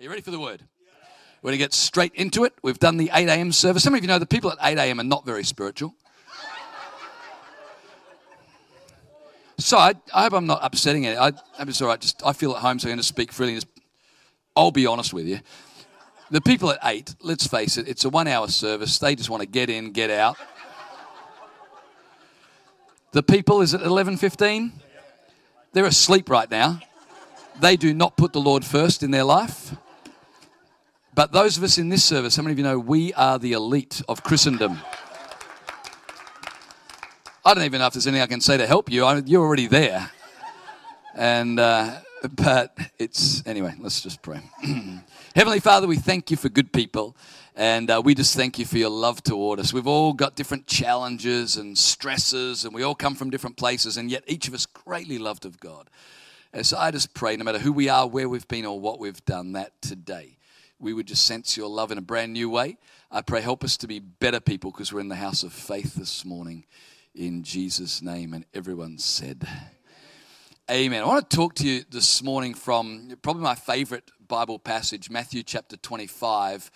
Are you ready for the word? We're going to get straight into it. We've done the 8 a.m. service. Some of you know the people at 8 a.m. are not very spiritual. So I, I hope I'm not upsetting it. I, I hope it's all right. Just I feel at home, so I'm going to speak freely. Just, I'll be honest with you. The people at eight, let's face it, it's a one-hour service. They just want to get in, get out. The people is at 11:15. They're asleep right now. They do not put the Lord first in their life. But those of us in this service, how many of you know we are the elite of Christendom? I don't even know if there's anything I can say to help you. I, you're already there. And, uh, but it's, anyway, let's just pray. Heavenly Father, we thank you for good people. And uh, we just thank you for your love toward us. We've all got different challenges and stresses, and we all come from different places, and yet each of us greatly loved of God. And so I just pray, no matter who we are, where we've been, or what we've done, that today we would just sense your love in a brand new way. I pray, help us to be better people because we're in the house of faith this morning in Jesus' name. And everyone said, Amen. I want to talk to you this morning from probably my favorite Bible passage, Matthew chapter 25,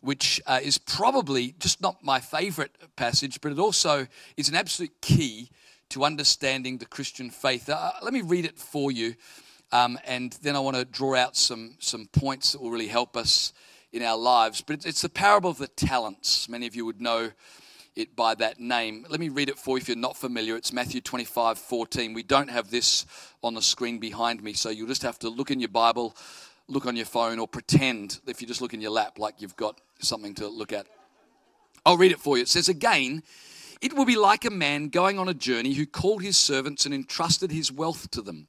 which uh, is probably just not my favorite passage, but it also is an absolute key to understanding the Christian faith. Uh, let me read it for you, um, and then I want to draw out some, some points that will really help us in our lives. But it's, the parable of the talents. Many of you would know it by that name. Let me read it for you if you're not familiar. It's Matthew 25 14. We don't have this on the screen behind me, so you'll just have to look in your Bible, look on your phone, or pretend if you just look in your lap like you've got something to look at. I'll read it for you. It says, Again, it will be like a man going on a journey who called his servants and entrusted his wealth to them.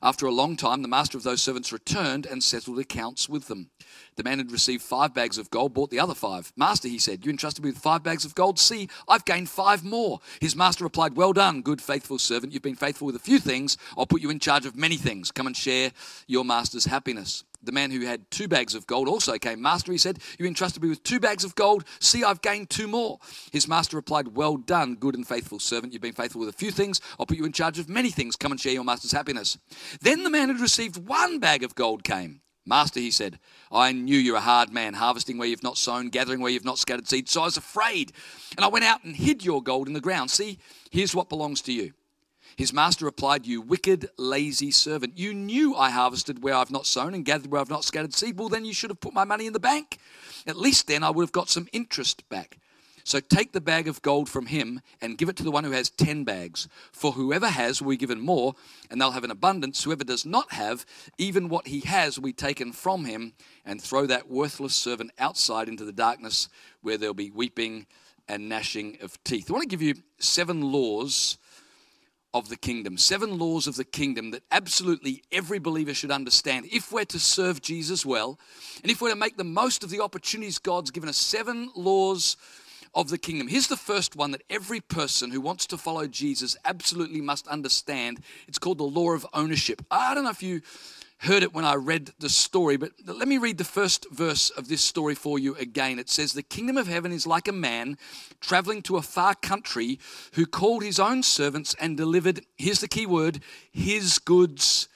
After a long time, the master of those servants returned and settled accounts with them. The man had received five bags of gold, bought the other five. Master, he said, You entrusted me with five bags of gold. See, I've gained five more. His master replied, Well done, good, faithful servant. You've been faithful with a few things. I'll put you in charge of many things. Come and share your master's happiness. The man who had two bags of gold also came. Master, he said, You entrusted me with two bags of gold. See, I've gained two more. His master replied, Well done, good and faithful servant. You've been faithful with a few things. I'll put you in charge of many things. Come and share your master's happiness. Then the man who received one bag of gold came. Master, he said, I knew you're a hard man, harvesting where you've not sown, gathering where you've not scattered seed. So I was afraid. And I went out and hid your gold in the ground. See, here's what belongs to you. His master replied, You wicked, lazy servant. You knew I harvested where I've not sown and gathered where I've not scattered seed. Well, then you should have put my money in the bank. At least then I would have got some interest back. So take the bag of gold from him and give it to the one who has ten bags. For whoever has will be given more, and they'll have an abundance. Whoever does not have, even what he has will be taken from him, and throw that worthless servant outside into the darkness where there'll be weeping and gnashing of teeth. I want to give you seven laws of the kingdom, seven laws of the kingdom that absolutely every believer should understand if we're to serve Jesus well, and if we're to make the most of the opportunities God's given us. Seven laws of the kingdom. Here's the first one that every person who wants to follow Jesus absolutely must understand. It's called the law of ownership. I don't know if you heard it when I read the story, but let me read the first verse of this story for you again. It says, The kingdom of heaven is like a man traveling to a far country who called his own servants and delivered, here's the key word, his goods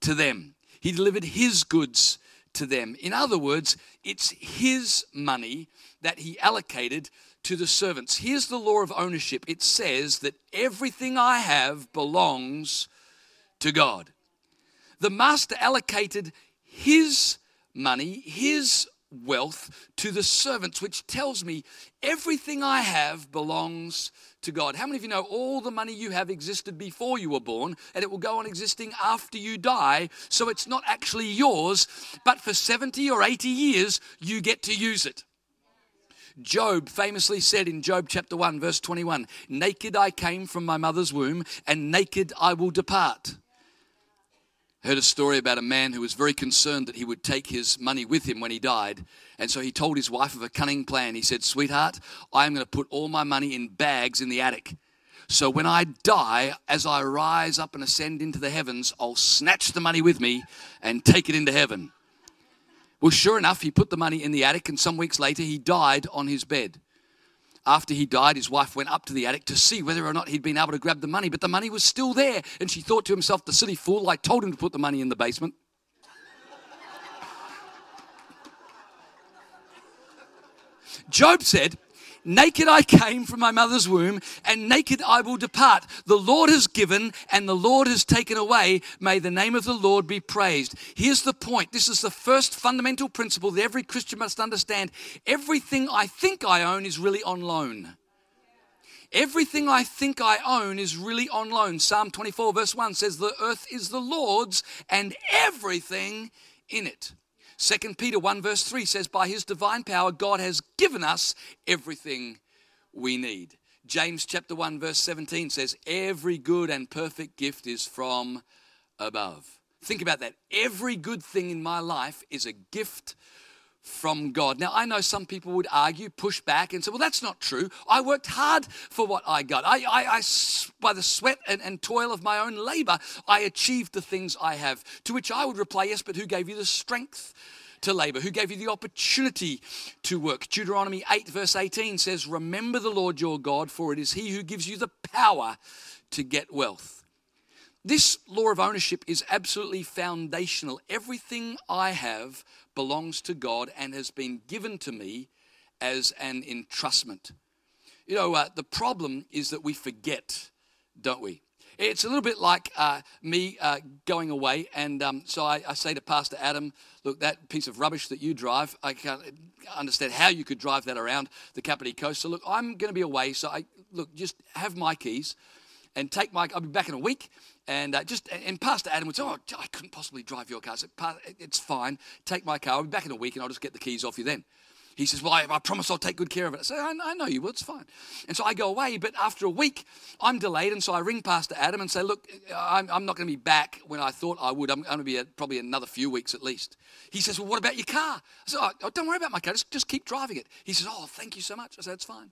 to them. He delivered his goods to them. In other words, it's his money that he allocated to the servants. Here's the law of ownership it says that everything I have belongs to God the master allocated his money, his wealth to the servants, which tells me everything I have belongs to God. How many of you know all the money you have existed before you were born and it will go on existing after you die? So it's not actually yours, but for 70 or 80 years, you get to use it. Job famously said in Job chapter 1, verse 21 Naked I came from my mother's womb, and naked I will depart heard a story about a man who was very concerned that he would take his money with him when he died. And so he told his wife of a cunning plan. He said, Sweetheart, I'm going to put all my money in bags in the attic. So when I die, as I rise up and ascend into the heavens, I'll snatch the money with me and take it into heaven. Well, sure enough, he put the money in the attic, and some weeks later, he died on his bed. After he died, his wife went up to the attic to see whether or not he'd been able to grab the money, but the money was still there. And she thought to herself, the silly fool, I told him to put the money in the basement. Job said, Naked I came from my mother's womb, and naked I will depart. The Lord has given, and the Lord has taken away. May the name of the Lord be praised. Here's the point this is the first fundamental principle that every Christian must understand. Everything I think I own is really on loan. Everything I think I own is really on loan. Psalm 24, verse 1 says, The earth is the Lord's and everything in it. 2 Peter 1, verse 3 says, By his divine power, God has given us everything we need. James chapter 1, verse 17 says, Every good and perfect gift is from above. Think about that. Every good thing in my life is a gift from God. Now, I know some people would argue, push back, and say, well, that's not true. I worked hard for what I got. I, I, I by the sweat and, and toil of my own labor, I achieved the things I have. To which I would reply, yes, but who gave you the strength? to labor, who gave you the opportunity to work. Deuteronomy 8, verse 18 says, Remember the Lord your God, for it is he who gives you the power to get wealth. This law of ownership is absolutely foundational. Everything I have belongs to God and has been given to me as an entrustment. You know, uh, the problem is that we forget, don't we? It's a little bit like uh, me uh, going away, and um, so I, I, say to Pastor Adam, "Look, that piece of rubbish that you drive, I can't understand how you could drive that around the Kapiti Coast. So look, I'm going to be away, so I look just have my keys, and take my. I'll be back in a week, and uh, just and Pastor Adam would say, "Oh, I couldn't possibly drive your car." So it's fine. Take my car. I'll be back in a week, and I'll just get the keys off you then. He says, Well, I, I, promise I'll take good care of it. I say, I, I know you will, it's fine. And so I go away, but after a week, I'm delayed. And so I ring Pastor Adam and say, Look, I'm, I'm not going to be back when I thought I would. I'm going to be at probably another few weeks at least. He says, Well, what about your car? I said, oh, Don't worry about my car, just, just keep driving it. He says, Oh, thank you so much. I said, It's fine.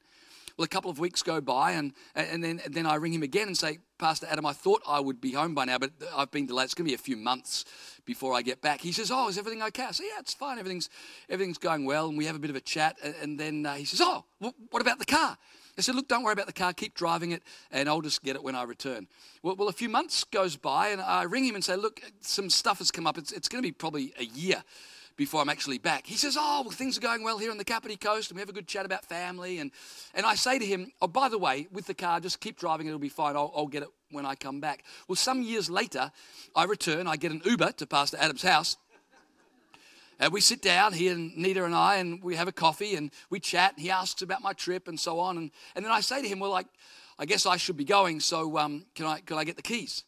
Well, a couple of weeks go by, and, and, then, then I ring him again and say, Pastor Adam, I thought I would be home by now, but I've been delayed. It's going to be a few months before I get back. He says, Oh, is everything okay? I say, Yeah, it's fine. Everything's, everything's going well. And we have a bit of a chat. And, and then uh, he says, Oh, well, what about the car? I said, Look, don't worry about the car. Keep driving it, and I'll just get it when I return. Well, well a few months goes by, and I ring him and say, Look, some stuff has come up. It's, it's going to be probably a year before I'm actually back. He says, Oh, well, things are going well here on the Kapiti Coast, and we have a good chat about family. And, and I say to him, Oh, by the way, with the car, just keep driving, it'll be fine. I'll, I'll get it when I come back. Well, some years later, I return, I get an Uber to Pastor Adam's house. And we sit down, he and Nita and I, and we have a coffee and we chat. He asks about my trip and so on. And, and then I say to him, Well, like, I guess I should be going, so um, can, I, can I get the keys?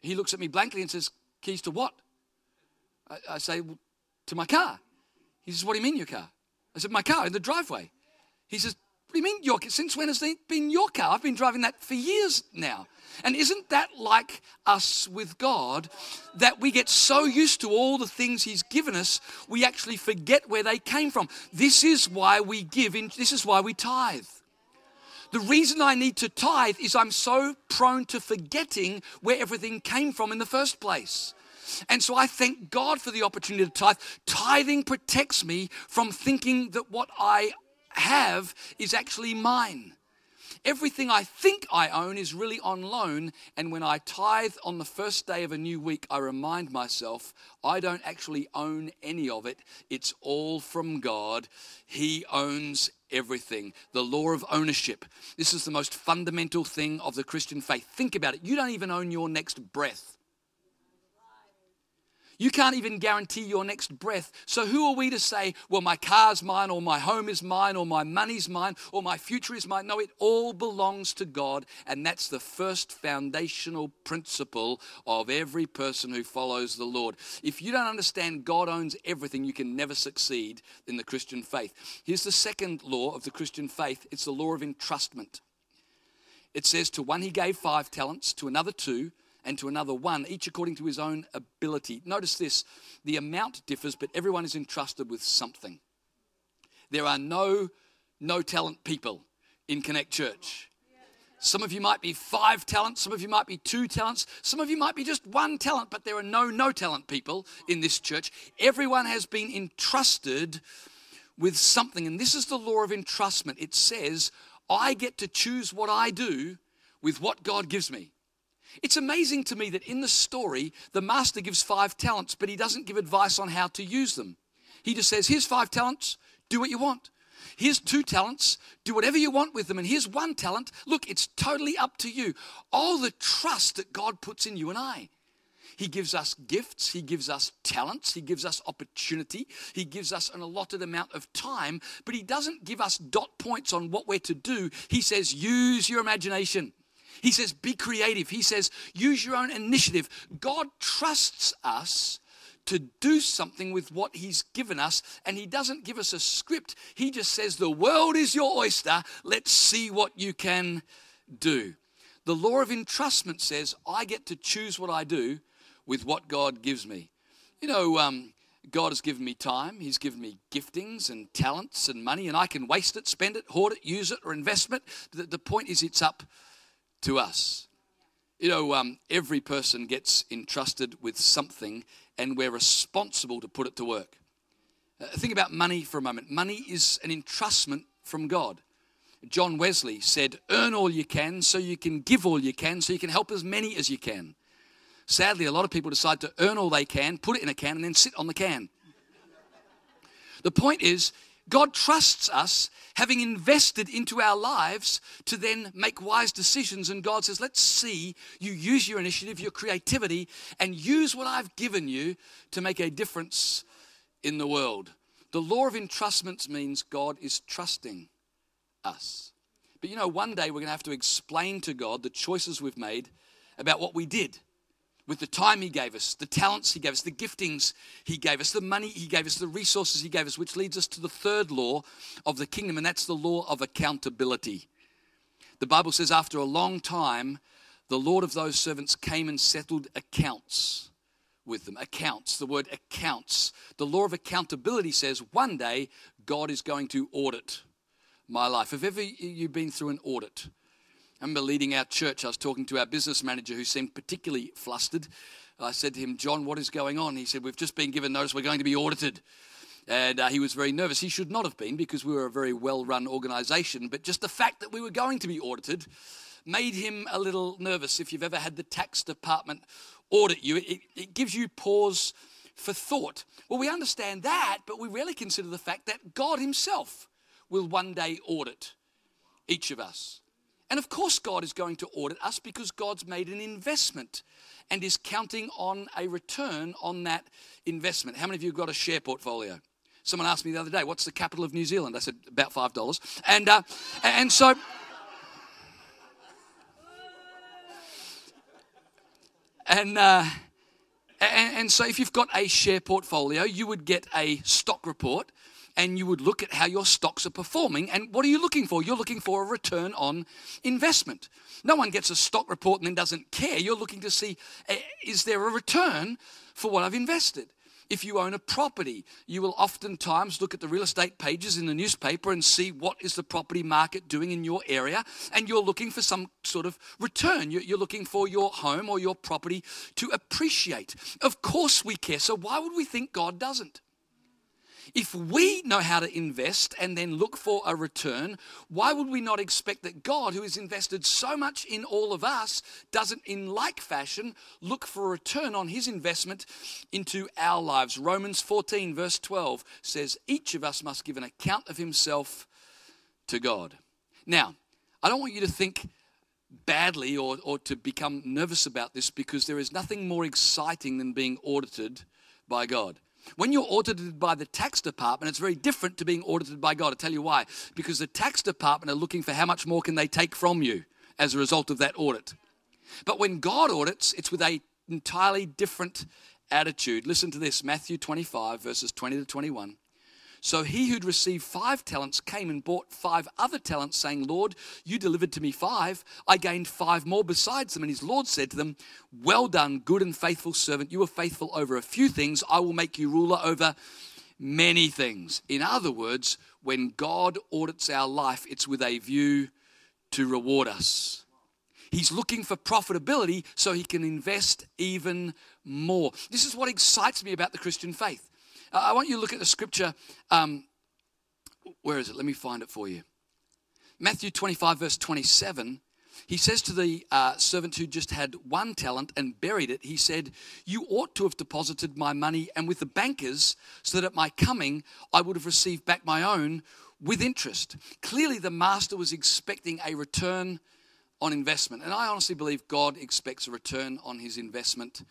He looks at me blankly and says, Keys to what? I, I say, well, to my car. He says, What do you mean your car? I said, My car in the driveway. He says, What do you mean your car? Since when has it been your car? I've been driving that for years now. And isn't that like us with God? That we get so used to all the things He's given us, we actually forget where they came from. This is why we give, in, this is why we tithe. The reason I need to tithe is I'm so prone to forgetting where everything came from in the first place. And so I thank God for the opportunity to tithe. Tithing protects me from thinking that what I have is actually mine. Everything I think I own is really on loan. And when I tithe on the first day of a new week, I remind myself I don't actually own any of it. It's all from God. He owns everything. The law of ownership. This is the most fundamental thing of the Christian faith. Think about it. You don't even own your next breath. You can't even guarantee your next breath. So, who are we to say, well, my car's mine, or my home is mine, or my money's mine, or my future is mine? No, it all belongs to God. And that's the first foundational principle of every person who follows the Lord. If you don't understand God owns everything, you can never succeed in the Christian faith. Here's the second law of the Christian faith it's the law of entrustment. It says, To one he gave five talents, to another two and to another one, each according to his own ability. Notice this the amount differs, but everyone is entrusted with something. There are no no talent people in Connect Church. Some of you might be five talents, some of you might be two talents, some of you might be just one talent, but there are no no talent people in this church. Everyone has been entrusted with something, and this is the law of entrustment. It says, I get to choose what I do with what God gives me. It's amazing to me that in the story, the master gives five talents, but he doesn't give advice on how to use them. He just says, Here's five talents, do what you want. Here's two talents, do whatever you want with them. And here's one talent, look, it's totally up to you. All the trust that God puts in you and I. He gives us gifts, He gives us talents, He gives us opportunity, He gives us an allotted amount of time, but He doesn't give us dot points on what we're to do. He says, use your imagination. He says, be creative. He says, use your own initiative. God trusts us to do something with what He's given us, and He doesn't give us a script. He just says, The world is your oyster. Let's see what you can do. The law of entrustment says, I get to choose what I do with what God gives me. You know, um, God has given me time, He's given me giftings and talents and money, and I can waste it, spend it, hoard it, use it, or investment. The, the point is, it's up to us. You know, um, every person gets entrusted with something, and we're responsible to put it to work. Uh, think about money for a moment. Money is an entrustment from God. John Wesley said, Earn all you can so you can give all you can, so you can help as many as you can. Sadly, a lot of people decide to earn all they can, put it in a can, and then sit on the can. The point is, God trusts us, having invested into our lives, to then make wise decisions. And God says, Let's see you use your initiative, your creativity, and use what I've given you to make a difference in the world. The law of entrustments means God is trusting us. But you know, one day we're going to have to explain to God the choices we've made about what we did with the time He gave us, the talents He gave us, the giftings He gave us, the money He gave us, the resources He gave us, which leads us to the third law of the kingdom, and that's the law of accountability. The Bible says, after a long time, the Lord of those servants came and settled accounts with them. Accounts, the word accounts. The law of accountability says one day God is going to audit my life. Have ever you been through an audit? I remember leading our church, I was talking to our business manager who seemed particularly flustered. I said to him, John, what is going on? He said, We've just been given notice we're going to be audited. And uh, he was very nervous. He should not have been because we were a very well run organization, but just the fact that we were going to be audited made him a little nervous. If you've ever had the tax department audit you, it, it gives you pause for thought. Well, we understand that, but we rarely consider the fact that God Himself will one day audit each of us. And of course, God is going to audit us because God's made an investment and is counting on a return on that investment. How many of you have got a share portfolio? Someone asked me the other day, "What's the capital of New Zealand?" I said, "About five dollars." And uh, and so. And, uh, and, and so, if you've got a share portfolio, you would get a stock report and you would look at how your stocks are performing. And what are you looking for? You're looking for a return on investment. No one gets a stock report and then doesn't care. You're looking to see eh, is there a return for what I've invested? If you own a property, you will oftentimes look at the real estate pages in the newspaper and see what is the property market doing in your area, and you're looking for some sort of return. You're looking for your home or your property to appreciate. Of course, we care. So, why would we think God doesn't? If we know how to invest and then look for a return, why would we not expect that God, who has invested so much in all of us, doesn't, in like fashion, look for a return on his investment into our lives? Romans 14, verse 12 says, Each of us must give an account of himself to God. Now, I don't want you to think badly or, or to become nervous about this because there is nothing more exciting than being audited by God. When you're audited by the tax department, it's very different to being audited by God. I'll tell you why. Because the tax department are looking for how much more can they take from you as a result of that audit. But when God audits, it's with a entirely different attitude. Listen to this Matthew 25, verses 20 to 21. So he who'd received five talents came and bought five other talents, saying, Lord, you delivered to me five. I gained five more besides them. And his Lord said to them, Well done, good and faithful servant. You were faithful over a few things. I will make you ruler over many things. In other words, when God audits our life, it's with a view to reward us. He's looking for profitability so he can invest even more. This is what excites me about the Christian faith. Uh, I want you to look at the scripture. Um, where is it? Let me find it for you. Matthew 25, verse 27 he says to the uh, servant who just had one talent and buried it, he said, You ought to have deposited my money and with the bankers, so that at my coming I would have received back my own with interest. Clearly, the master was expecting a return on investment. And I honestly believe God expects a return on his investment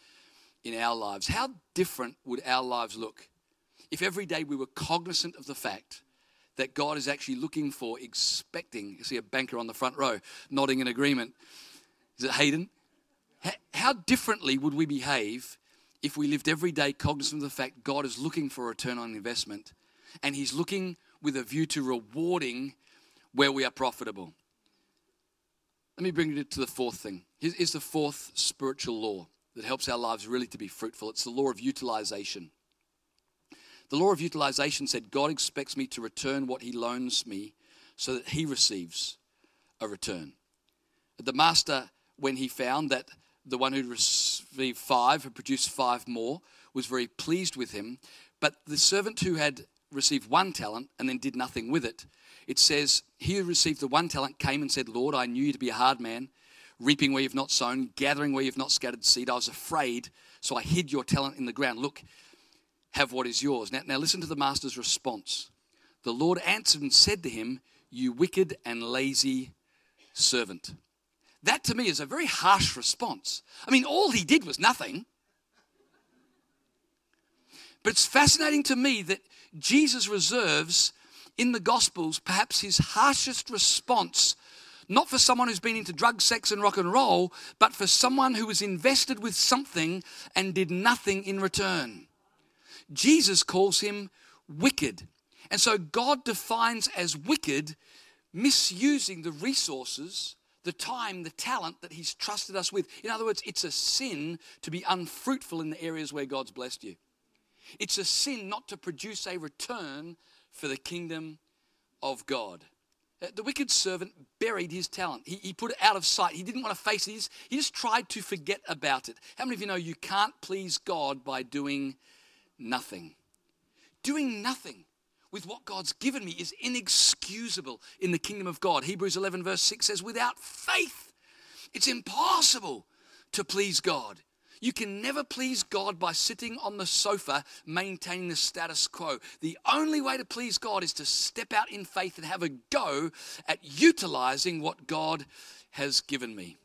in our lives. How different would our lives look if every day we were cognizant of the fact that God is actually looking for, expecting. You see a banker on the front row nodding in agreement. Is it Hayden? How differently would we behave if we lived every day cognizant of the fact God is looking for a return on investment and He's looking with a view to rewarding where we are profitable? Let me bring it to the fourth thing. Here's the fourth spiritual law that helps our lives really to be fruitful it's the law of utilization. The law of utilization said God expects me to return what he loans me so that he receives a return. The master, when he found that the one who received five had produced five more, was very pleased with him. But the servant who had received one talent and then did nothing with it, it says, He who received the one talent came and said, Lord, I knew you to be a hard man, reaping where you've not sown, gathering where you've not scattered seed. I was afraid, so I hid your talent in the ground. Look, have what is yours. Now, now listen to the master's response. The Lord answered and said to him, You wicked and lazy servant. That to me is a very harsh response. I mean, all he did was nothing. But it's fascinating to me that Jesus reserves in the Gospels perhaps his harshest response, not for someone who's been into drug, sex, and rock and roll, but for someone who was invested with something and did nothing in return. Jesus calls him wicked. And so God defines as wicked misusing the resources, the time, the talent that He's trusted us with. In other words, it's a sin to be unfruitful in the areas where God's blessed you. It's a sin not to produce a return for the kingdom of God. Uh, the wicked servant buried his talent. He, he put it out of sight. He didn't want to face it. He just tried to forget about it. How many of you know you can't please God by doing nothing. Doing nothing with what God's given me is inexcusable in the kingdom of God. Hebrews 11, verse 6 says, Without faith, it's impossible to please God. You can never please God by sitting on the sofa maintaining the status quo. The only way to please God is to step out in faith and have a go at utilizing what God has given me.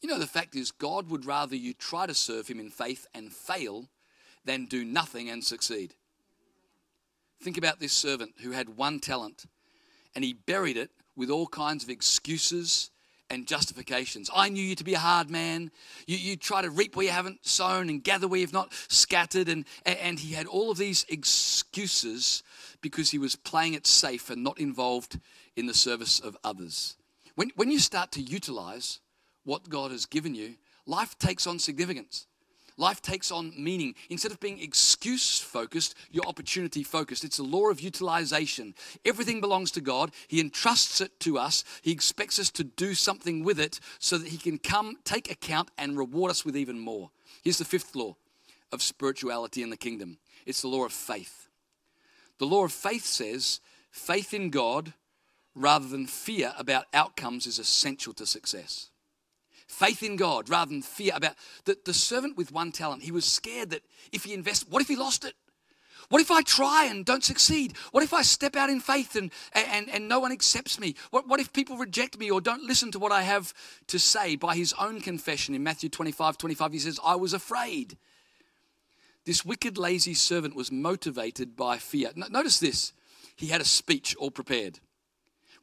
You know, the fact is, God would rather you try to serve Him in faith and fail than do nothing and succeed. Think about this servant who had one talent and he buried it with all kinds of excuses and justifications. I knew you to be a hard man. You, you try to reap where you haven't sown and gather where you've not scattered. And, and he had all of these excuses because he was playing it safe and not involved in the service of others. When, when you start to utilize what God has given you, life takes on significance. Life takes on meaning. Instead of being excuse focused, you're opportunity focused. It's a law of utilization. Everything belongs to God. He entrusts it to us. He expects us to do something with it so that He can come, take account, and reward us with even more. Here's the fifth law of spirituality in the kingdom it's the law of faith. The law of faith says faith in God rather than fear about outcomes is essential to success faith in God rather than fear about the, the servant with one talent. He was scared that if he invests, what if he lost it? What if I try and don't succeed? What if I step out in faith and, and, and no one accepts me? What, what if people reject me or don't listen to what I have to say? By his own confession in Matthew 25 25, he says, I was afraid. This wicked, lazy servant was motivated by fear. Notice this he had a speech all prepared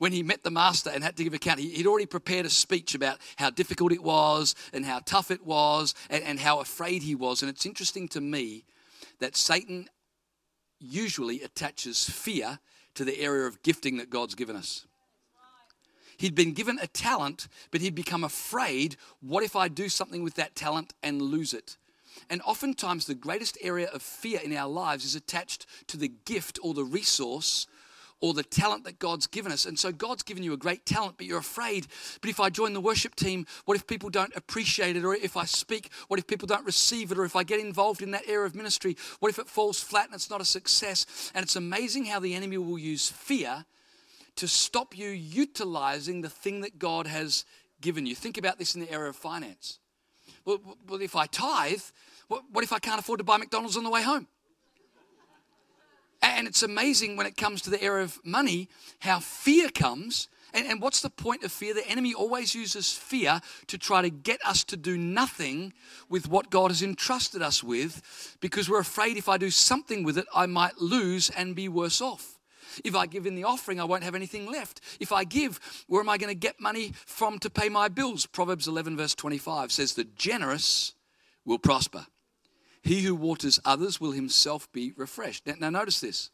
when he met the master and had to give account, he'd already prepared a speech about how difficult it was and how tough it was and, and how afraid he was. And it's interesting to me that Satan usually attaches fear to the area of gifting that God's given us. He'd been given a talent, but he'd become afraid what if I do something with that talent and lose it? And oftentimes, the greatest area of fear in our lives is attached to the gift or the resource or the talent that God's given us. And so God's given you a great talent, but you're afraid. But if I join the worship team, what if people don't appreciate it? Or if I speak, what if people don't receive it? Or if I get involved in that area of ministry, what if it falls flat and it's not a success? And it's amazing how the enemy will use fear to stop you utilizing the thing that God has given you. Think about this in the area of finance. Well, if I tithe, what if I can't afford to buy McDonald's on the way home? And it's amazing when it comes to the area of money how fear comes. And, and, what's the point of fear? The enemy always uses fear to try to get us to do nothing with what God has entrusted us with because we're afraid if I do something with it, I might lose and be worse off. If I give in the offering, I won't have anything left. If I give, where am I going to get money from to pay my bills? Proverbs 11, verse 25 says, The generous will prosper. He who waters others will himself be refreshed. Now, now, notice this,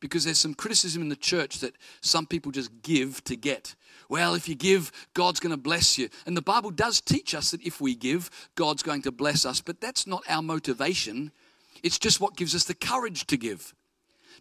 because there's some criticism in the church that some people just give to get. Well, if you give, God's going to bless you. And the Bible does teach us that if we give, God's going to bless us, but that's not our motivation. It's just what gives us the courage to give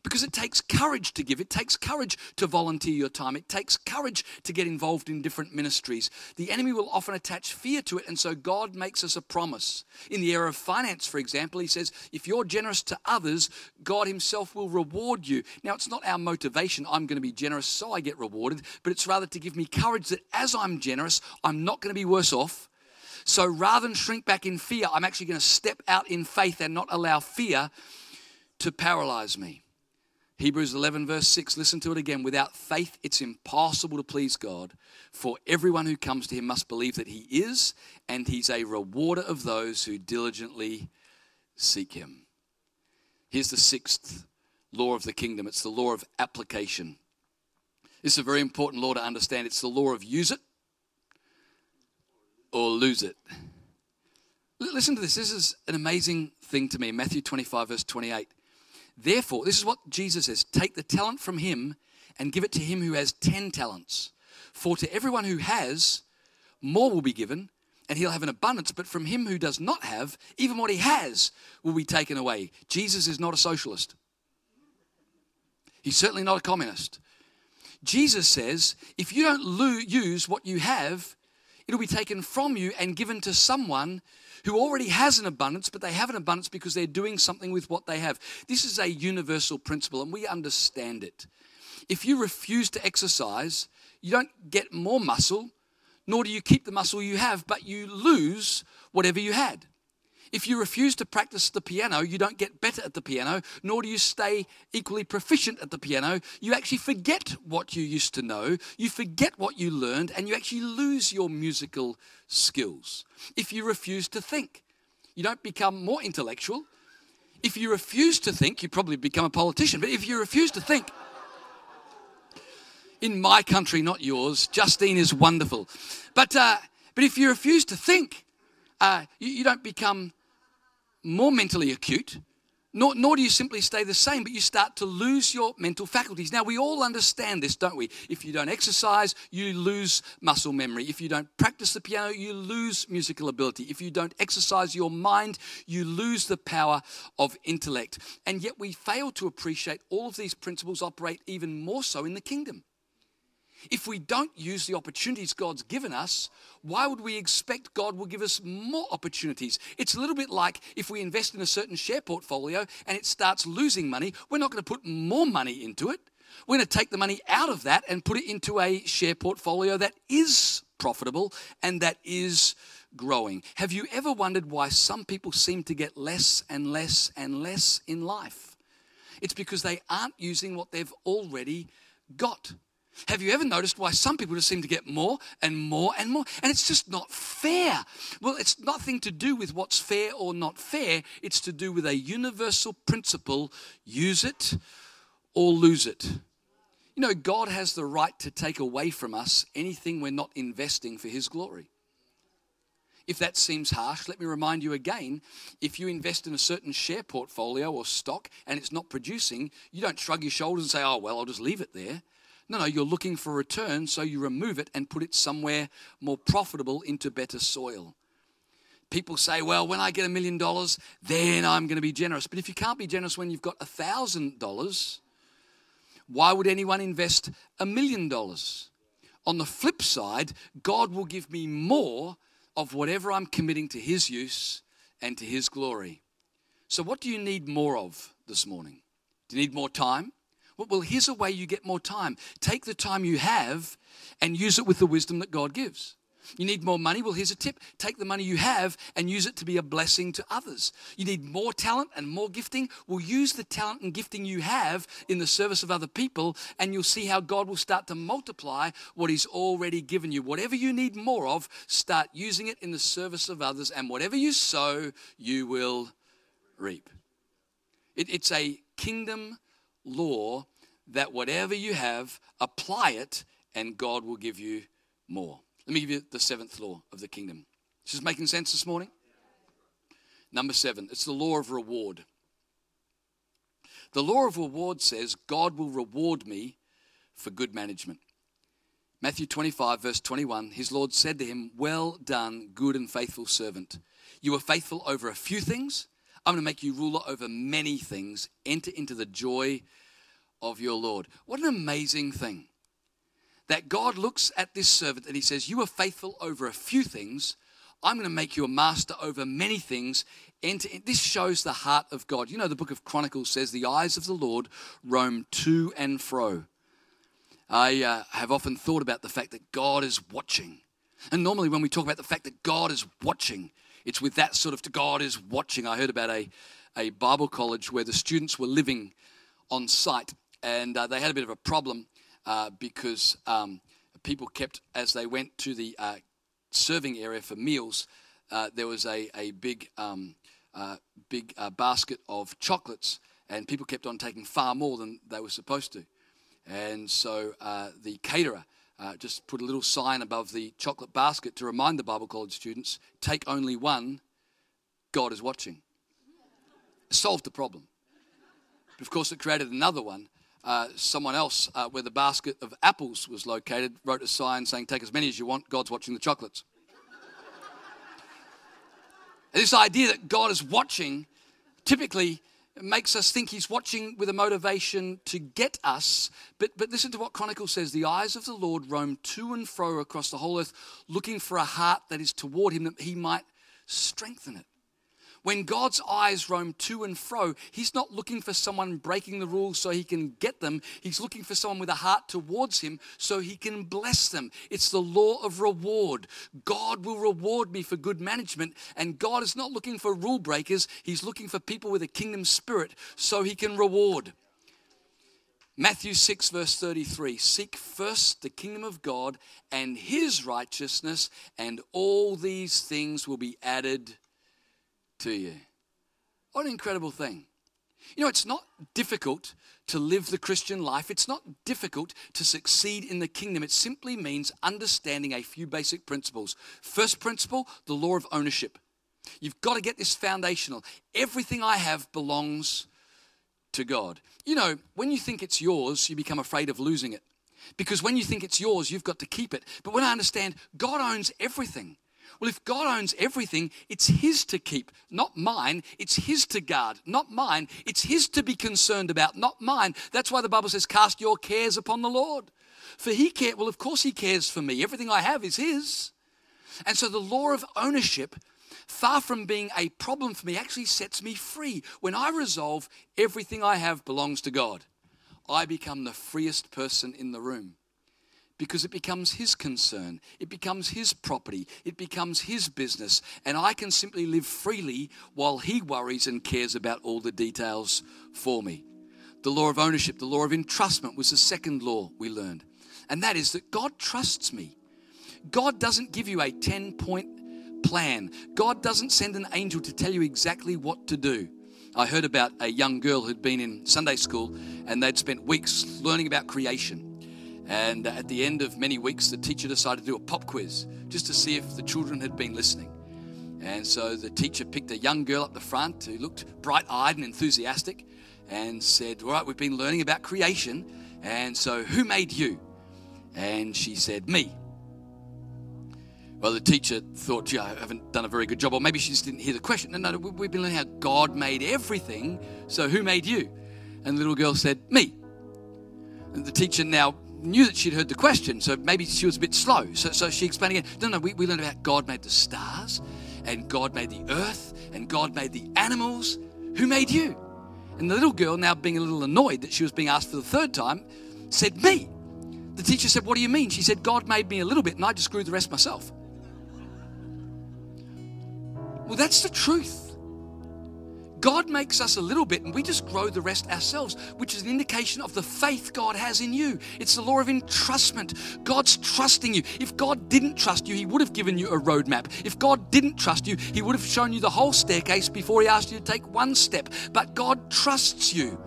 because it takes courage to give. It takes courage to volunteer your time. It takes courage to get involved in different ministries. The enemy will often attach fear to it, and so God makes us a promise. In the area of finance, for example, He says, if you're generous to others, God Himself will reward you. Now, it's not our motivation, I'm going to be generous so I get rewarded, but it's rather to give me courage that as I'm generous, I'm not going to be worse off. So rather than shrink back in fear, I'm actually going to step out in faith and not allow fear to paralyze me. Hebrews 11, verse 6, listen to it again. Without faith, it's impossible to please God, for everyone who comes to him must believe that he is, and he's a rewarder of those who diligently seek him. Here's the sixth law of the kingdom it's the law of application. Is a very important law to understand. It's the law of use it or lose it. Listen to this. This is an amazing thing to me. Matthew 25, verse 28. Therefore, this is what Jesus says take the talent from him and give it to him who has 10 talents. For to everyone who has, more will be given, and he'll have an abundance. But from him who does not have, even what he has will be taken away. Jesus is not a socialist, he's certainly not a communist. Jesus says, if you don't use what you have, it'll be taken from you and given to someone who already has an abundance, but they have an abundance because they're doing something with what they have. This is a universal principle, and we understand it. If you refuse to exercise, you don't get more muscle, nor do you keep the muscle you have, but you lose whatever you had. If you refuse to practice the piano, you don't get better at the piano, nor do you stay equally proficient at the piano. You actually forget what you used to know, you forget what you learned, and you actually lose your musical skills. If you refuse to think, you don't become more intellectual. If you refuse to think, you probably become a politician. But if you refuse to think, in my country, not yours, Justine is wonderful. But, uh, but if you refuse to think, uh, you, you, don't become more mentally acute, nor, nor do you simply stay the same, but you start to lose your mental faculties. Now, we all understand this, don't we? If you don't exercise, you lose muscle memory. If you don't practice the piano, you lose musical ability. If you don't exercise your mind, you lose the power of intellect. And yet, we fail to appreciate all of these principles operate even more so in the kingdom. If we don't use the opportunities God's given us, why would we expect God will give us more opportunities? It's a little bit like if we invest in a certain share portfolio and it starts losing money, we're not going to put more money into it. We're going to take the money out of that and put it into a share portfolio that is profitable and that is growing. Have you ever wondered why some people seem to get less and less and less in life? It's because they aren't using what they've already got. Have you ever noticed why some people just seem to get more and more and more? And it's just not fair. Well, it's nothing to do with what's fair or not fair, it's to do with a universal principle use it or lose it. You know, God has the right to take away from us anything we're not investing for His glory. If that seems harsh, let me remind you again if you invest in a certain share portfolio or stock and it's not producing, you don't shrug your shoulders and say, oh, well, I'll just leave it there. No, no, you're looking for return, so you remove it and put it somewhere more profitable into better soil. People say, well, when I get a million dollars, then I'm going to be generous. But if you can't be generous when you've got a thousand dollars, Why would anyone invest a million dollars? On the flip side, God will give me more of whatever I'm committing to His use and to His glory. So, what do you need more of this morning? Do you need more time? Well, here's a way you get more time. Take the time you have and use it with the wisdom that God gives. You need more money? Well, here's a tip take the money you have and use it to be a blessing to others. You need more talent and more gifting? Well, use the talent and gifting you have in the service of other people, and you'll see how God will start to multiply what He's already given you. Whatever you need more of, start using it in the service of others, and whatever you sow, you will reap. It, it's a kingdom law that whatever you have, apply it, and God will give you more. Let me give you the seventh law of the kingdom. This is making sense this morning? Number seven, it's the law of reward. The law of reward says God will reward me for good management. Matthew 25, verse 21, his Lord said to him, Well done, good and faithful servant. You were faithful over a few things. I'm going to make you ruler over many things. Enter into the joy of your Lord. What an amazing thing that God looks at this servant and he says, You are faithful over a few things. I'm going to make you a master over many things. And this shows the heart of God. You know, the book of Chronicles says, The eyes of the Lord roam to and fro. I uh, have often thought about the fact that God is watching. And normally, when we talk about the fact that God is watching, it's with that sort of God is watching. I heard about a, a Bible college where the students were living on site and uh, they had a bit of a problem uh, because um, people kept, as they went to the uh, serving area for meals, uh, there was a, a big, um, uh, big uh, basket of chocolates, and people kept on taking far more than they were supposed to. And so the caterer just put a little sign above the chocolate basket to remind the Bible college students take only one, God is watching. solved the problem. But of course, it created another one uh, someone else, uh, where the basket of apples was located, wrote a sign saying, Take as many as you want, God's watching the chocolates. this idea that God is watching typically makes us think he's watching with a motivation to get us. But, but listen to what Chronicle says the eyes of the Lord roam to and fro across the whole earth, looking for a heart that is toward him that he might strengthen it. When God's eyes roam to and fro, He's not looking for someone breaking the rules so He can get them. He's looking for someone with a heart towards Him so He can bless them. It's the law of reward. God will reward me for good management, and God is not looking for rule breakers. He's looking for people with a kingdom spirit so He can reward. Matthew 6, verse 33 Seek first the kingdom of God and his righteousness, and all these things will be added to you. What an incredible thing. You know, it's not difficult to live the Christian life. It's not difficult to succeed in the kingdom. It simply means understanding a few basic principles. First principle, the law of ownership. You've got to get this foundational. Everything I have belongs to God. You know, when you think it's yours, you become afraid of losing it. Because when you think it's yours, you've got to keep it. But when I understand God owns everything, well, if God owns everything, it's His to keep, not mine. It's His to guard, not mine. It's His to be concerned about, not mine. That's why the Bible says, Cast your cares upon the Lord. For He cares, well, of course He cares for me. Everything I have is His. And so the law of ownership, far from being a problem for me, actually sets me free. When I resolve everything I have belongs to God, I become the freest person in the room because it becomes his concern. It becomes his property. It becomes his business. And I can simply live freely while he worries and cares about all the details for me. The law of ownership, the law of entrustment was the second law we learned. And that is that God trusts me. God doesn't give you a 10 point plan, God doesn't send an angel to tell you exactly what to do. I heard about a young girl who'd been in Sunday school and they'd spent weeks learning about creation and at the end of many weeks, the teacher decided to do a pop quiz just to see if the children had been listening. And so the teacher picked a young girl up the front who looked bright eyed and enthusiastic and said, All right, we've been learning about creation. And so, who made you? And she said, Me. Well, the teacher thought, gee, I haven't done a very good job. Or maybe she just didn't hear the question. No, no, we've been learning how God made everything. So, who made you? And the little girl said, Me. And the teacher now knew that she'd heard the question, so maybe she was a bit slow. So, so she explained again, no, no, we, we learned about God made the stars, and God made the earth, and God made the animals. Who made you? And the little girl, now being a little annoyed that she was being asked for the third time, said, Me. The teacher said, What do you mean? She said, God made me a little bit, and I just grew the rest myself. Well, that's the truth. God makes us a little bit and we just grow the rest ourselves, which is an indication of the faith God has in you. It's the law of entrustment. God's trusting you. If God didn't trust you, He would have given you a roadmap. If God didn't trust you, He would have shown you the whole staircase before He asked you to take one step. But God trusts you.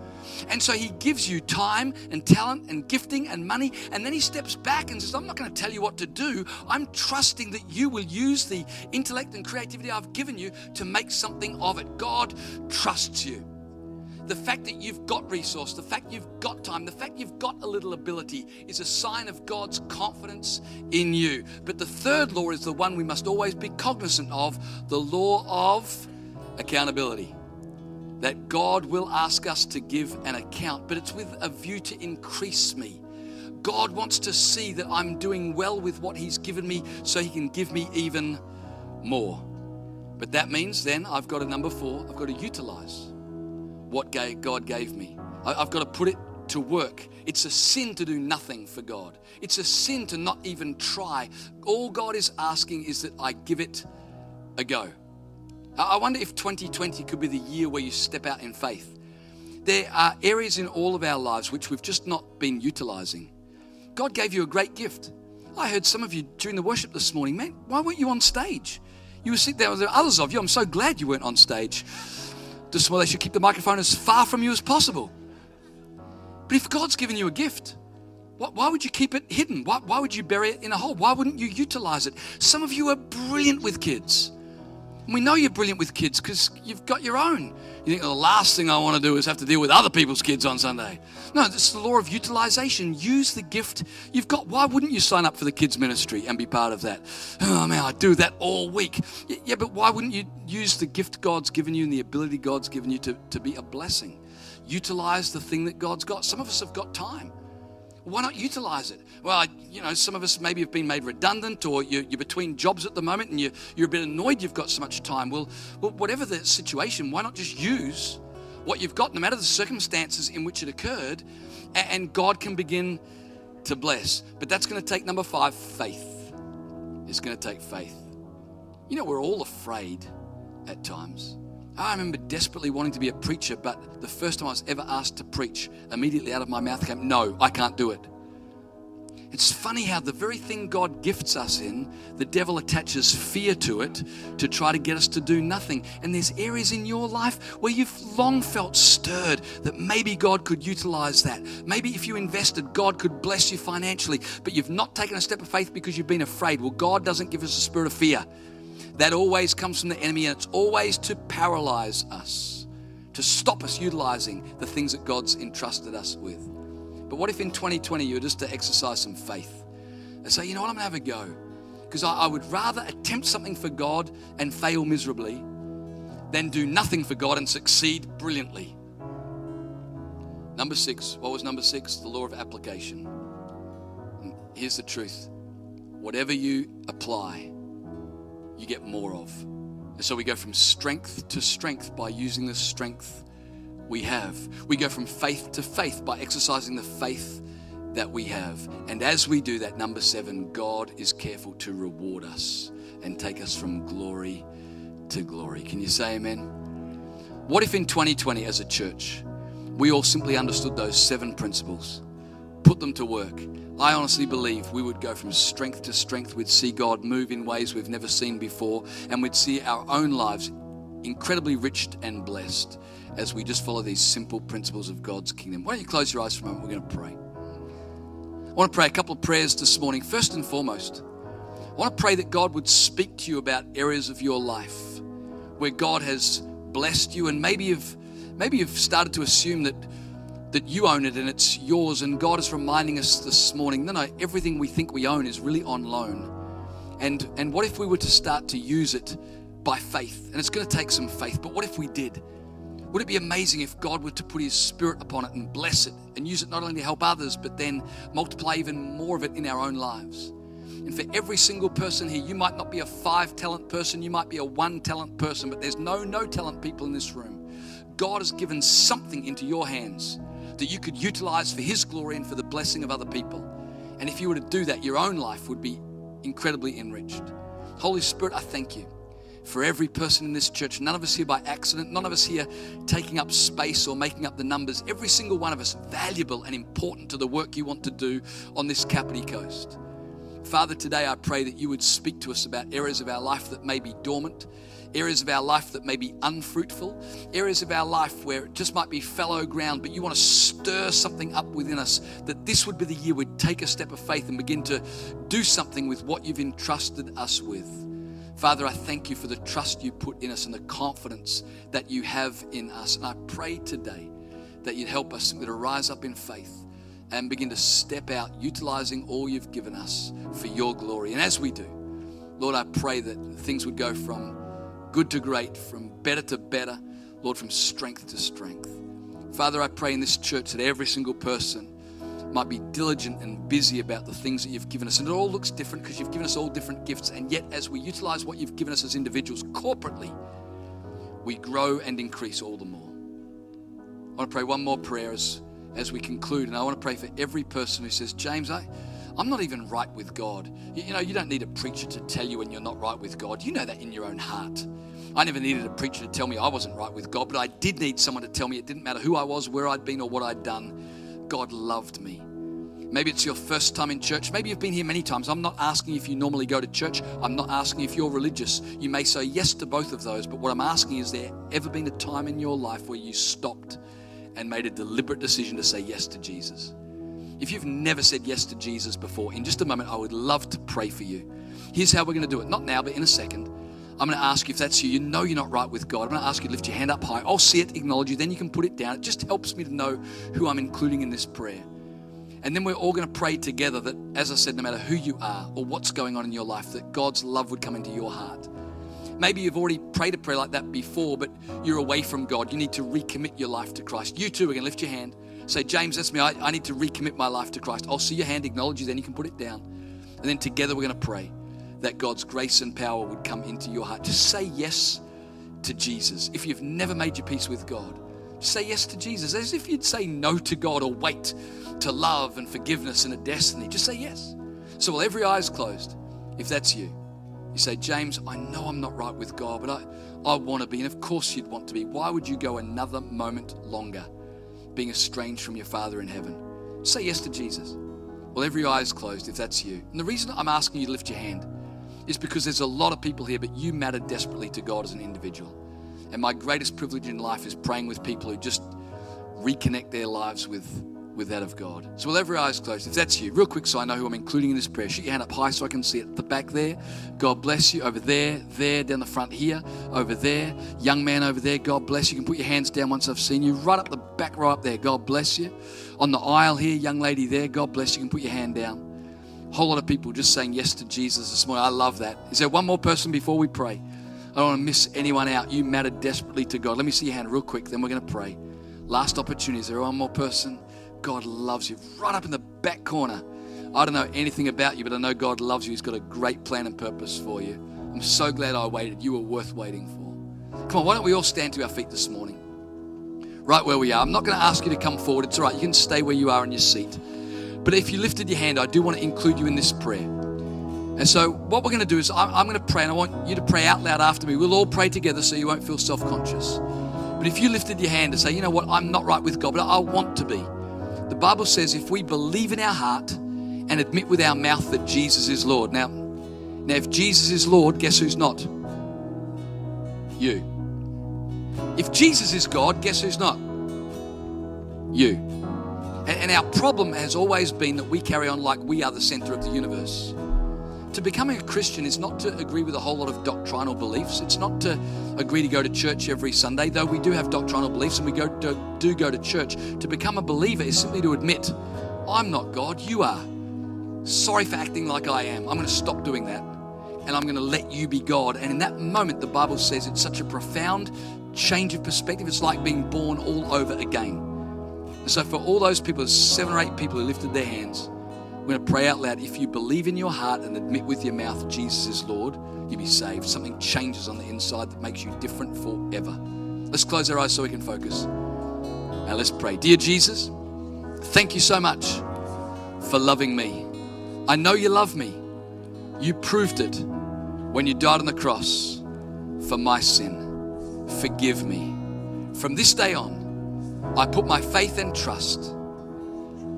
And so he gives you time and talent and gifting and money. And then he steps back and says, I'm not going to tell you what to do. I'm trusting that you will use the intellect and creativity I've given you to make something of it. God trusts you. The fact that you've got resource, the fact you've got time, the fact you've got a little ability is a sign of God's confidence in you. But the third law is the one we must always be cognizant of the law of accountability that God will ask us to give an account, but it's with a view to increase me. God wants to see that I'm doing well with what He's given me so He can give me even more. But that means then I've got a number four, I've got to utilize what God gave me. I've got to put it to work. It's a sin to do nothing for God, it's a sin to not even try. All God is asking is that I give it a go. I wonder if 2020 could be the year where you step out in faith. There are areas in all of our lives which we've just not been utilizing. God gave you a great gift. I heard some of you during the worship this morning, man, why weren't you on stage? You were sitting there, there others of you. I'm so glad you weren't on stage. Just well, they should keep the microphone as far from you as possible. But if God's given you a gift, why would you keep it hidden? Why, why would you bury it in a hole? Why wouldn't you utilize it? Some of you are brilliant with kids. We know you're brilliant with kids because you've got your own. You think the last thing I want to do is have to deal with other people's kids on Sunday. No, it's the law of utilization. Use the gift you've got. Why wouldn't you sign up for the kids' ministry and be part of that? Oh man, I do that all week. Yeah, but why wouldn't you use the gift God's given you and the ability God's given you to, to be a blessing? Utilize the thing that God's got. Some of us have got time. Why not utilize it? Well, you know, some of us maybe have been made redundant or you're, between jobs at the moment and you're, you're a bit annoyed you've got so much time. Well, well, whatever the situation, why not just use what you've got, no matter the circumstances in which it occurred, and God can begin to bless. But that's going to take number five faith. It's going to take faith. You know, we're all afraid at times. I remember desperately wanting to be a preacher, but the first time I was ever asked to preach, immediately out of my mouth came, No, I can't do it. It's funny how the very thing God gifts us in, the devil attaches fear to it to try to get us to do nothing. And there's areas in your life where you've long felt stirred that maybe God could utilize that. Maybe if you invested, God could bless you financially, but you've not taken a step of faith because you've been afraid. Well, God doesn't give us a spirit of fear. That always comes from the enemy, and it's always to paralyze us, to stop us utilizing the things that God's entrusted us with. But what if in 2020 you were just to exercise some faith and say, you know what, I'm gonna have a go? Because I, I would rather attempt something for God and fail miserably than do nothing for God and succeed brilliantly. Number six, what was number six? The law of application. Here's the truth whatever you apply, you get more of. And so we go from strength to strength by using the strength we have. We go from faith to faith by exercising the faith that we have. And as we do that, number seven, God is careful to reward us and take us from glory to glory. Can you say amen? What if in 2020, as a church, we all simply understood those seven principles, put them to work, I honestly believe we would go from strength to strength. We'd see God move in ways we've never seen before, and we'd see our own lives incredibly rich and blessed as we just follow these simple principles of God's kingdom. Why don't you close your eyes for a moment? We're going to pray. I want to pray a couple of prayers this morning. First and foremost, I want to pray that God would speak to you about areas of your life where God has blessed you, and maybe you've maybe you've started to assume that that you own it and it's yours. And God is reminding us this morning no, no, everything we think we own is really on loan. And, and what if we were to start to use it by faith? And it's going to take some faith, but what if we did? Would it be amazing if God were to put His Spirit upon it and bless it and use it not only to help others, but then multiply even more of it in our own lives? And for every single person here, you might not be a five talent person, you might be a one talent person, but there's no no talent people in this room. God has given something into your hands that you could utilize for His glory and for the blessing of other people. And if you were to do that, your own life would be incredibly enriched. Holy Spirit, I thank you for every person in this church. None of us here by accident, none of us here taking up space or making up the numbers. Every single one of us valuable and important to the work you want to do on this Kapiti Coast. Father, today I pray that you would speak to us about areas of our life that may be dormant, areas of our life that may be unfruitful, areas of our life where it just might be fallow ground, but you want to stir something up within us that this would be the year we'd take a step of faith and begin to do something with what you've entrusted us with. Father, I thank you for the trust you put in us and the confidence that you have in us. And I pray today that you'd help us to rise up in faith and begin to step out, utilizing all you've given us for your glory. And as we do, Lord, I pray that things would go from good to great, from better to better, Lord, from strength to strength. Father, I pray in this church that every single person might be diligent and busy about the things that you've given us. And it all looks different because you've given us all different gifts. And yet, as we utilize what you've given us as individuals corporately, we grow and increase all the more. I want to pray one more prayer as, as we conclude. And I want to pray for every person who says, James, I, I'm not even right with God. You, know, you don't need a preacher to tell you when you're not right with God. You know that in your own heart. I never needed a preacher to tell me I wasn't right with God, but I did need someone to tell me it didn't matter who I was, where I'd been, or what I'd done God loved me. Maybe it's your first time in church. Maybe you've been here many times. I'm not asking if you normally go to church. I'm not asking if you're religious. You may say yes to both of those, but what I'm asking is there ever been a time in your life where you stopped and made a deliberate decision to say yes to Jesus? If you've never said yes to Jesus before, in just a moment, I would love to pray for you. Here's how we're going to do it. Not now, but in a second. I'm going to ask you if that's you. You know you're not right with God. I'm going to ask you to lift your hand up high. I'll see it, acknowledge you, then you can put it down. It just helps me to know who I'm including in this prayer. And then we're all going to pray together that, as I said, no matter who you are or what's going on in your life, that God's love would come into your heart. Maybe you've already prayed a prayer like that before, but you're away from God. You need to recommit your life to Christ. You too are going to lift your hand. Say, James, that's me. I, I need to recommit my life to Christ. I'll see your hand, acknowledge you, then you can put it down. And then together we're going to pray that God's grace and power would come into your heart. Just say yes to Jesus. If you've never made your peace with God, say yes to Jesus. As if you'd say no to God or wait to love and forgiveness and a destiny. Just say yes. So while every eye is closed, if that's you, you say, James, I know I'm not right with God, but I, I want to be. And of course you'd want to be. Why would you go another moment longer being estranged from your Father in heaven? Say yes to Jesus. Well, every eye is closed if that's you. And the reason I'm asking you to lift your hand is because there's a lot of people here, but you matter desperately to God as an individual. And my greatest privilege in life is praying with people who just reconnect their lives with, with that of God. So, with every eyes closed, if that's you, real quick so I know who I'm including in this prayer, shoot your hand up high so I can see it. At the back there, God bless you. Over there, there, down the front here, over there, young man over there, God bless you. You can put your hands down once I've seen you. Right up the back, right up there, God bless you. On the aisle here, young lady there, God bless you. You can put your hand down A whole lot of people just saying yes to Jesus this morning. I love that. Is there one more person before we pray? I don't want to miss anyone out. You matter desperately to God. Let me see your hand real quick, then we're going to pray. Last opportunity. Is there one more person? God loves you. Right up in the back corner. I don't know anything about you, but I know God loves you. He's got a great plan and purpose for you. I'm so glad I waited. You were worth waiting for. Come on, why don't we all stand to our feet this morning? Right where we are. I'm not going to ask you to come forward. It's all right. You can stay where you are in your seat. But if you lifted your hand, I do want to include you in this prayer. And so, what we're going to do is, I'm, going to pray, and I want you to pray out loud after me. We'll all pray together so you won't feel self conscious. But if you lifted your hand and say, you know what, I'm not right with God, but I want to be. The Bible says if we believe in our heart and admit with our mouth that Jesus is Lord. Now, now if Jesus is Lord, guess who's not? You. If Jesus is God, guess who's not? You. And our problem has always been that we carry on like we are the center of the universe. To becoming a Christian is not to agree with a whole lot of doctrinal beliefs. It's not to agree to go to church every Sunday, though we do have doctrinal beliefs and we go to, do go to church. To become a believer is simply to admit, I'm not God, you are. Sorry for acting like I am. I'm going to stop doing that and I'm going to let you be God. And in that moment, the Bible says it's such a profound, change of perspective. It's like being born all over again. And so, for all those people, seven or eight people who lifted their hands, we're going to pray out loud. If you believe in your heart and admit with your mouth Jesus is Lord, you'll be saved. Something changes on the inside that makes you different forever. Let's close our eyes so we can focus. Now, let's pray. Dear Jesus, thank you so much for loving me. I know you love me. You proved it when you died on the cross for my sin. Forgive me. From this day on, I put my faith and trust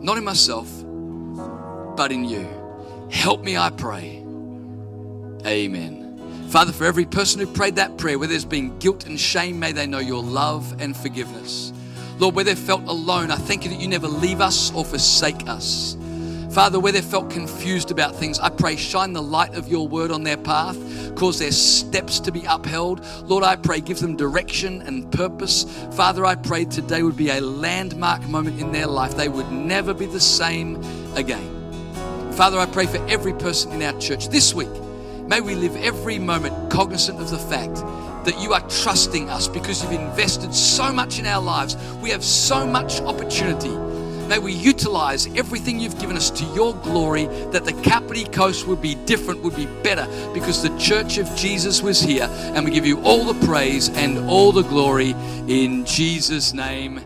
not in myself, but in you. Help me, I pray. Amen. Father, for every person who prayed that prayer, where there's been guilt and shame, may they know your love and forgiveness. Lord, where they felt alone, I thank you that you never leave us or forsake us. Father, where they felt confused about things, I pray shine the light of your word on their path, cause their steps to be upheld. Lord, I pray give them direction and purpose. Father, I pray today would be a landmark moment in their life. They would never be the same again. Father, I pray for every person in our church this week. May we live every moment cognizant of the fact that you are trusting us because you've invested so much in our lives. We have so much opportunity May we utilize everything you've given us to your glory, that the Kapiti Coast would be different, would be better, because the church of Jesus was here. And we give you all the praise and all the glory in Jesus' name.